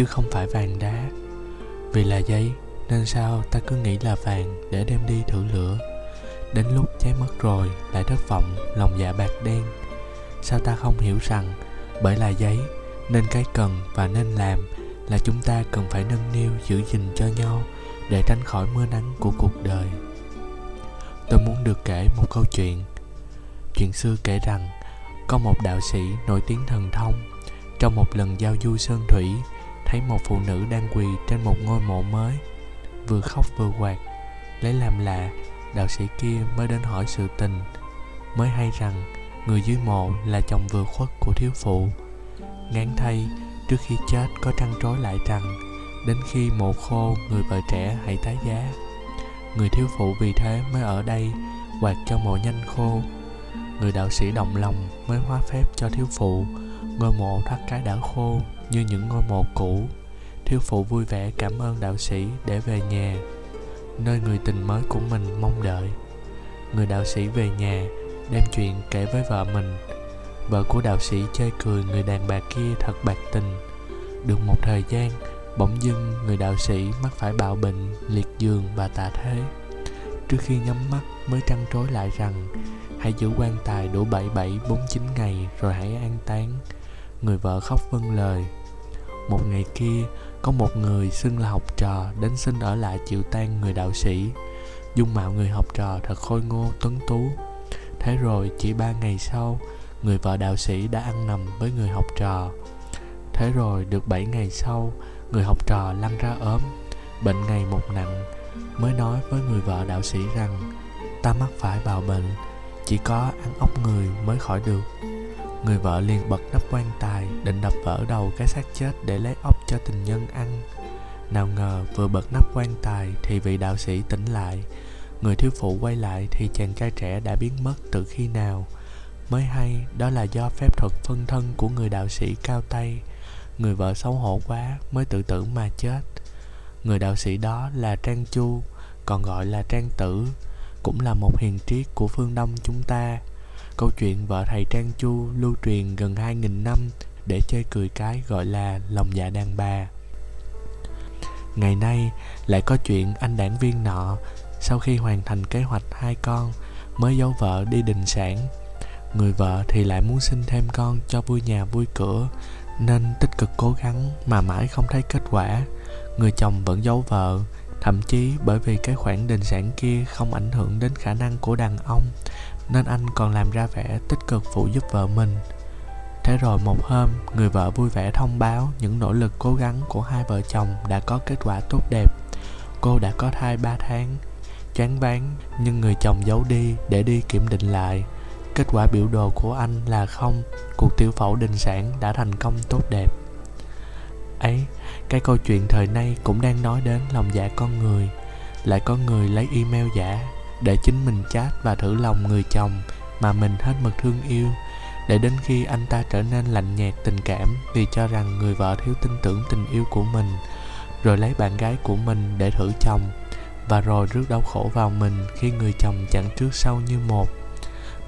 chứ không phải vàng đá. Vì là giấy, nên sao ta cứ nghĩ là vàng để đem đi thử lửa. Đến lúc cháy mất rồi, lại thất vọng, lòng dạ bạc đen. Sao ta không hiểu rằng, bởi là giấy, nên cái cần và nên làm là chúng ta cần phải nâng niu, giữ gìn cho nhau để tránh khỏi mưa nắng của cuộc đời. Tôi muốn được kể một câu chuyện. Chuyện xưa kể rằng, có một đạo sĩ nổi tiếng thần thông, trong một lần giao du sơn thủy thấy một phụ nữ đang quỳ trên một ngôi mộ mới. Vừa khóc vừa quạt, lấy làm lạ, đạo sĩ kia mới đến hỏi sự tình. Mới hay rằng, người dưới mộ là chồng vừa khuất của thiếu phụ. Ngán thay, trước khi chết có trăn trối lại rằng, đến khi mộ khô người vợ trẻ hãy tái giá. Người thiếu phụ vì thế mới ở đây, quạt cho mộ nhanh khô. Người đạo sĩ động lòng mới hóa phép cho thiếu phụ, ngôi mộ thoát cái đã khô như những ngôi mộ cũ. Thiếu phụ vui vẻ cảm ơn đạo sĩ để về nhà, nơi người tình mới của mình mong đợi. Người đạo sĩ về nhà đem chuyện kể với vợ mình. Vợ của đạo sĩ chơi cười người đàn bà kia thật bạc tình. Được một thời gian, bỗng dưng người đạo sĩ mắc phải bạo bệnh, liệt giường và tạ thế. Trước khi nhắm mắt mới trăn trối lại rằng, hãy giữ quan tài đủ bảy bảy bốn chín ngày rồi hãy an táng. Người vợ khóc vâng lời một ngày kia, có một người xưng là học trò đến xin ở lại chịu tang người đạo sĩ. Dung mạo người học trò thật khôi ngô, tuấn tú. Thế rồi, chỉ ba ngày sau, người vợ đạo sĩ đã ăn nằm với người học trò. Thế rồi, được bảy ngày sau, người học trò lăn ra ốm. Bệnh ngày một nặng, mới nói với người vợ đạo sĩ rằng, ta mắc phải bào bệnh, chỉ có ăn ốc người mới khỏi được người vợ liền bật nắp quan tài, định đập vỡ đầu cái xác chết để lấy ốc cho tình nhân ăn. Nào ngờ vừa bật nắp quan tài thì vị đạo sĩ tỉnh lại. Người thiếu phụ quay lại thì chàng trai trẻ đã biến mất từ khi nào? Mới hay đó là do phép thuật phân thân của người đạo sĩ cao tay. Người vợ xấu hổ quá mới tự tử mà chết. Người đạo sĩ đó là trang chu, còn gọi là trang tử, cũng là một hiền triết của phương đông chúng ta câu chuyện vợ thầy trang chu lưu truyền gần hai nghìn năm để chơi cười cái gọi là lòng dạ đàn bà. Ngày nay lại có chuyện anh đảng viên nọ, sau khi hoàn thành kế hoạch hai con, mới giấu vợ đi đình sản. Người vợ thì lại muốn sinh thêm con cho vui nhà vui cửa, nên tích cực cố gắng mà mãi không thấy kết quả. Người chồng vẫn giấu vợ, thậm chí bởi vì cái khoản đình sản kia không ảnh hưởng đến khả năng của đàn ông nên anh còn làm ra vẻ tích cực phụ giúp vợ mình. Thế rồi một hôm, người vợ vui vẻ thông báo những nỗ lực cố gắng của hai vợ chồng đã có kết quả tốt đẹp. Cô đã có thai 3 tháng choáng váng nhưng người chồng giấu đi để đi kiểm định lại. Kết quả biểu đồ của anh là không, cuộc tiểu phẫu đình sản đã thành công tốt đẹp. Ấy, cái câu chuyện thời nay cũng đang nói đến lòng dạ con người. Lại có người lấy email giả để chính mình chat và thử lòng người chồng mà mình hết mực thương yêu, để đến khi anh ta trở nên lạnh nhạt tình cảm vì cho rằng người vợ thiếu tin tưởng tình yêu của mình, rồi lấy bạn gái của mình để thử chồng, và rồi rước đau khổ vào mình khi người chồng chẳng trước sau như một.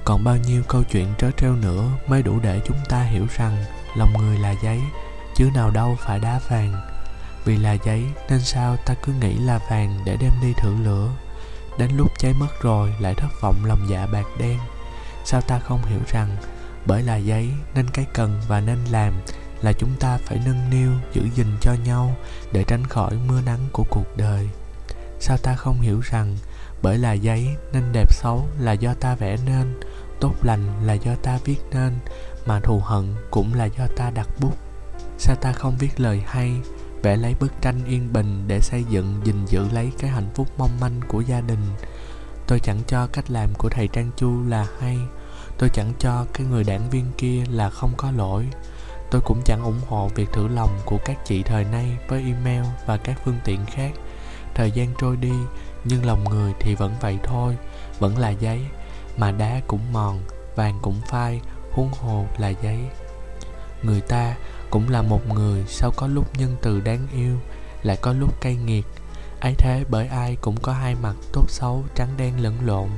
Còn bao nhiêu câu chuyện trớ trêu nữa mới đủ để chúng ta hiểu rằng lòng người là giấy, chứ nào đâu phải đá vàng. Vì là giấy, nên sao ta cứ nghĩ là vàng để đem đi thử lửa? Đến lúc cháy mất rồi lại thất vọng lòng dạ bạc đen. Sao ta không hiểu rằng bởi là giấy nên cái cần và nên làm là chúng ta phải nâng niu, giữ gìn cho nhau để tránh khỏi mưa nắng của cuộc đời. Sao ta không hiểu rằng bởi là giấy nên đẹp xấu là do ta vẽ nên, tốt lành là do ta viết nên, mà thù hận cũng là do ta đặt bút. Sao ta không viết lời hay vẽ lấy bức tranh yên bình để xây dựng, gìn giữ lấy cái hạnh phúc mong manh của gia đình. Tôi chẳng cho cách làm của thầy trang chu là hay. Tôi chẳng cho cái người đảng viên kia là không có lỗi. Tôi cũng chẳng ủng hộ việc thử lòng của các chị thời nay với email và các phương tiện khác. Thời gian trôi đi, nhưng lòng người thì vẫn vậy thôi, vẫn là giấy. Mà đá cũng mòn, vàng cũng phai, huống hồ là giấy người ta cũng là một người sau có lúc nhân từ đáng yêu, lại có lúc cay nghiệt. Ấy thế bởi ai cũng có hai mặt tốt xấu, trắng đen lẫn lộn,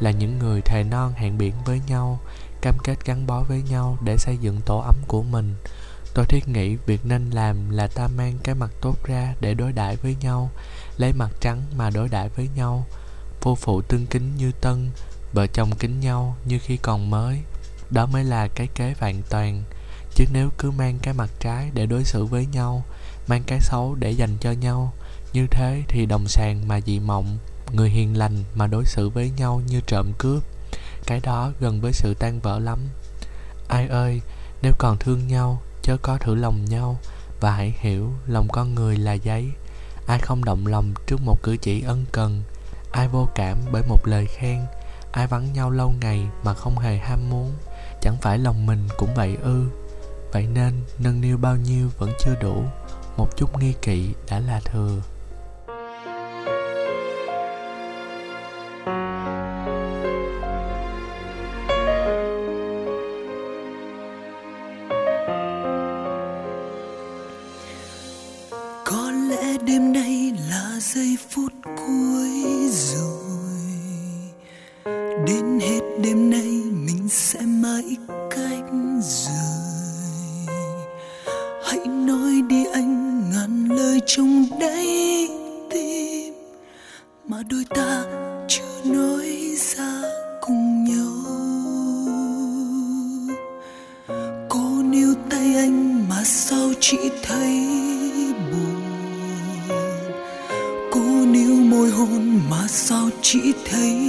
là những người thề non hẹn biển với nhau, cam kết gắn bó với nhau để xây dựng tổ ấm của mình. Tôi thiết nghĩ việc nên làm là ta mang cái mặt tốt ra để đối đãi với nhau, lấy mặt trắng mà đối đãi với nhau. Phu phụ tương kính như tân, vợ chồng kính nhau như khi còn mới. Đó mới là cái kế vạn toàn chứ nếu cứ mang cái mặt trái để đối xử với nhau, mang cái xấu để dành cho nhau, như thế thì đồng sàng mà dị mộng, người hiền lành mà đối xử với nhau như trộm cướp, cái đó gần với sự tan vỡ lắm. Ai ơi, nếu còn thương nhau, chớ có thử lòng nhau, và hãy hiểu lòng con người là giấy. Ai không động lòng trước một cử chỉ ân cần, ai vô cảm bởi một lời khen, ai vắng nhau lâu ngày mà không hề ham muốn, chẳng phải lòng mình cũng vậy ư vậy nên, nâng niu bao nhiêu vẫn chưa đủ, một chút nghi kỵ đã là thừa. Có lẽ đêm nay là giây phút cuối rồi. Đến hết đêm nay, mình sẽ mãi cách rời. Trong đáy tim mà đôi ta chưa nói ra cùng nhau. Cô níu tay anh mà sao chỉ thấy buồn? Cô níu môi hôn mà sao chỉ thấy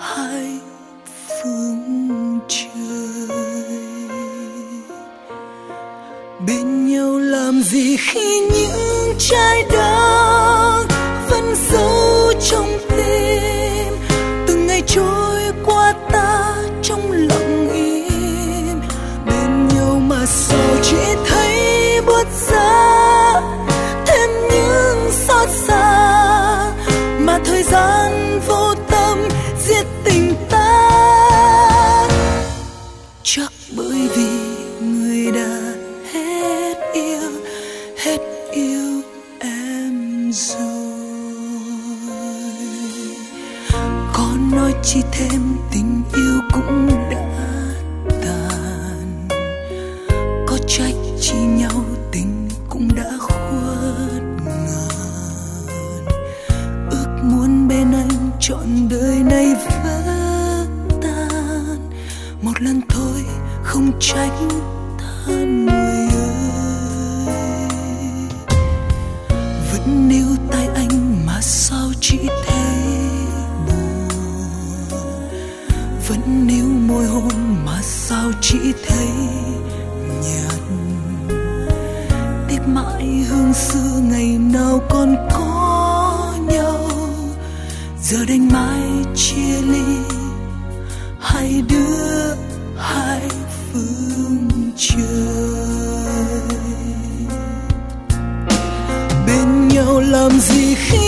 hai hai phương trời. Bên nhau làm gì khi những trái đất chi thêm, tình yêu cũng đã tàn. Có trách chi nhau, tình cũng đã khuất ngàn. Ước muốn bên anh trọn đời này vỡ tan. Một lần thôi, không trách than người ơi. Vẫn níu tay anh mà sao chỉ thấy vẫn níu môi hôn mà sao chỉ thấy nhạt. Tiếc mãi hương xưa ngày nào còn có nhau. Giờ đành mãi chia ly, hai đứa, hai phương trời. Bên nhau làm gì khi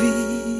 vi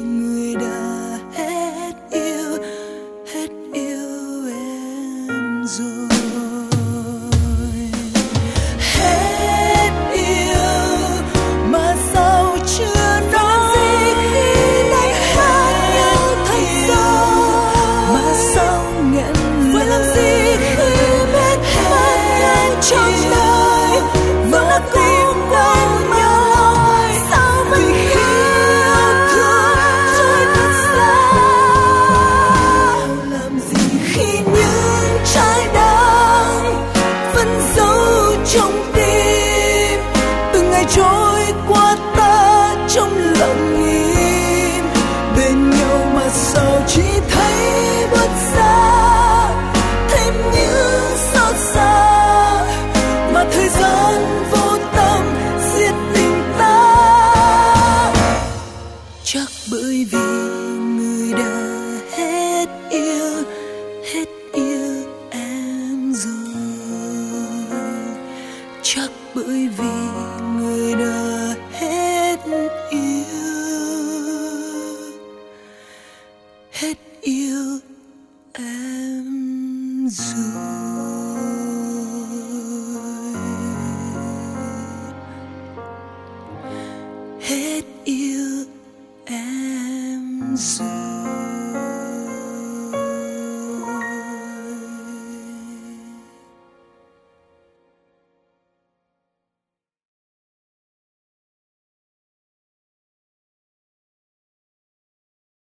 hết yêu em rồi